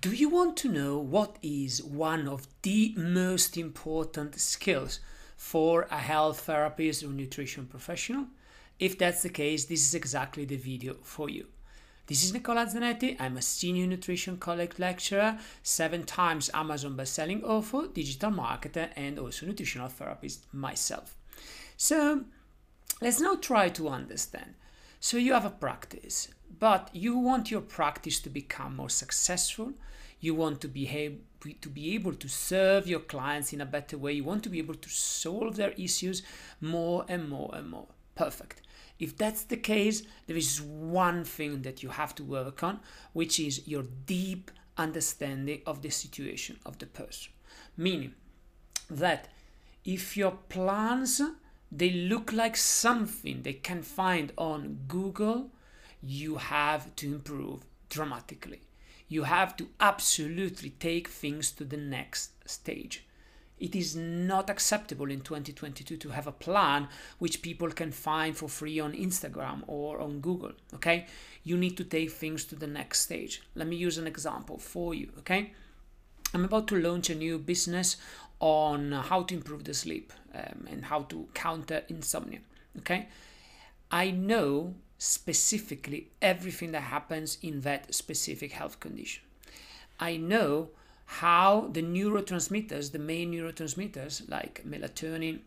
Do you want to know what is one of the most important skills for a health therapist or nutrition professional? If that's the case, this is exactly the video for you. This is Nicola Zanetti. I'm a senior nutrition college lecturer, seven times Amazon best-selling author, digital marketer, and also nutritional therapist myself. So let's now try to understand. So you have a practice, but you want your practice to become more successful. You want to be, to be able to serve your clients in a better way. You want to be able to solve their issues more and more and more. Perfect. If that's the case, there is one thing that you have to work on, which is your deep understanding of the situation of the person. Meaning that if your plans they look like something they can find on Google, you have to improve dramatically. You have to absolutely take things to the next stage. It is not acceptable in 2022 to have a plan which people can find for free on Instagram or on Google. Okay, you need to take things to the next stage. Let me use an example for you. Okay, I'm about to launch a new business on how to improve the sleep um, and how to counter insomnia. Okay, I know specifically everything that happens in that specific health condition. I know how the neurotransmitters, the main neurotransmitters like melatonin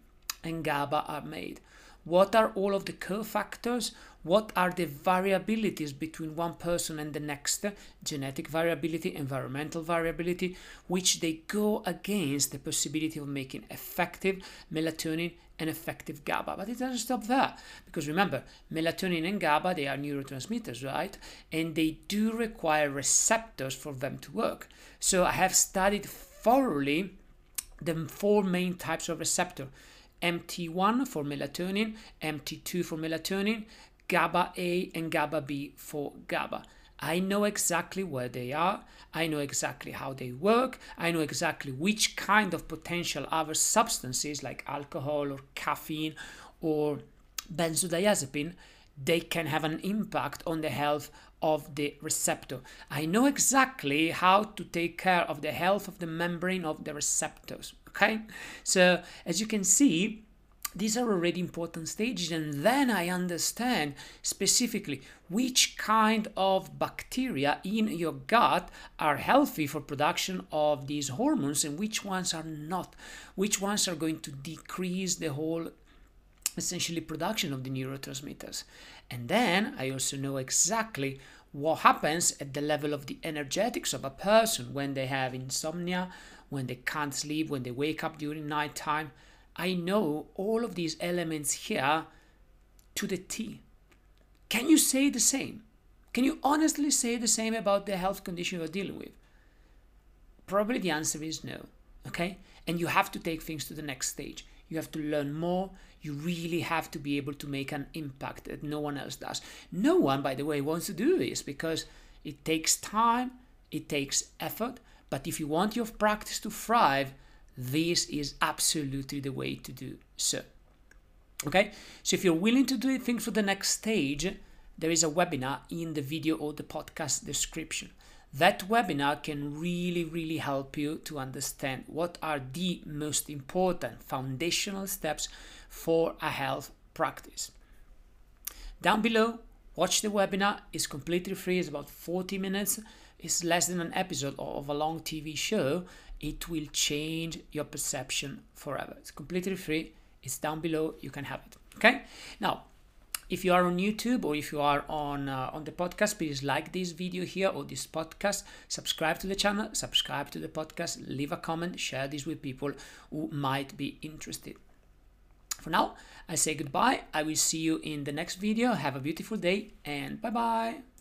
and GABA, are made. What are all of the cofactors? What are the variabilities between one person and the next? Genetic variability, environmental variability, which they go against the possibility of making effective melatonin and effective GABA. But it doesn't stop there because remember, melatonin and GABA they are neurotransmitters, right? And they do require receptors for them to work. So I have studied thoroughly the four main types of receptor MT1 for melatonin, MT2 for melatonin, GABA A and GABA B for GABA. I know exactly where they are. I know exactly how they work. I know exactly which kind of potential other substances like alcohol or caffeine or benzodiazepine they can have an impact on the health of the receptor. I know exactly how to take care of the health of the membrane of the receptors. Okay, so as you can see, these are already important stages, and then I understand specifically which kind of bacteria in your gut are healthy for production of these hormones and which ones are not, which ones are going to decrease the whole essentially production of the neurotransmitters. And then I also know exactly what happens at the level of the energetics of a person when they have insomnia, when they can't sleep, when they wake up during nighttime. I know all of these elements here to the T. Can you say the same? Can you honestly say the same about the health condition you're dealing with? Probably the answer is no. Okay? And you have to take things to the next stage. You have to learn more. You really have to be able to make an impact that no one else does. No one, by the way, wants to do this because it takes time, it takes effort. But if you want your practice to thrive, this is absolutely the way to do so. Okay, so if you're willing to do things for the next stage, there is a webinar in the video or the podcast description. That webinar can really, really help you to understand what are the most important foundational steps for a health practice. Down below, watch the webinar. It's completely free, it's about 40 minutes. It's less than an episode of a long TV show. It will change your perception forever. It's completely free. It's down below. You can have it. Okay. Now, if you are on YouTube or if you are on uh, on the podcast, please like this video here or this podcast. Subscribe to the channel, subscribe to the podcast, leave a comment, share this with people who might be interested. For now, I say goodbye. I will see you in the next video. Have a beautiful day and bye bye.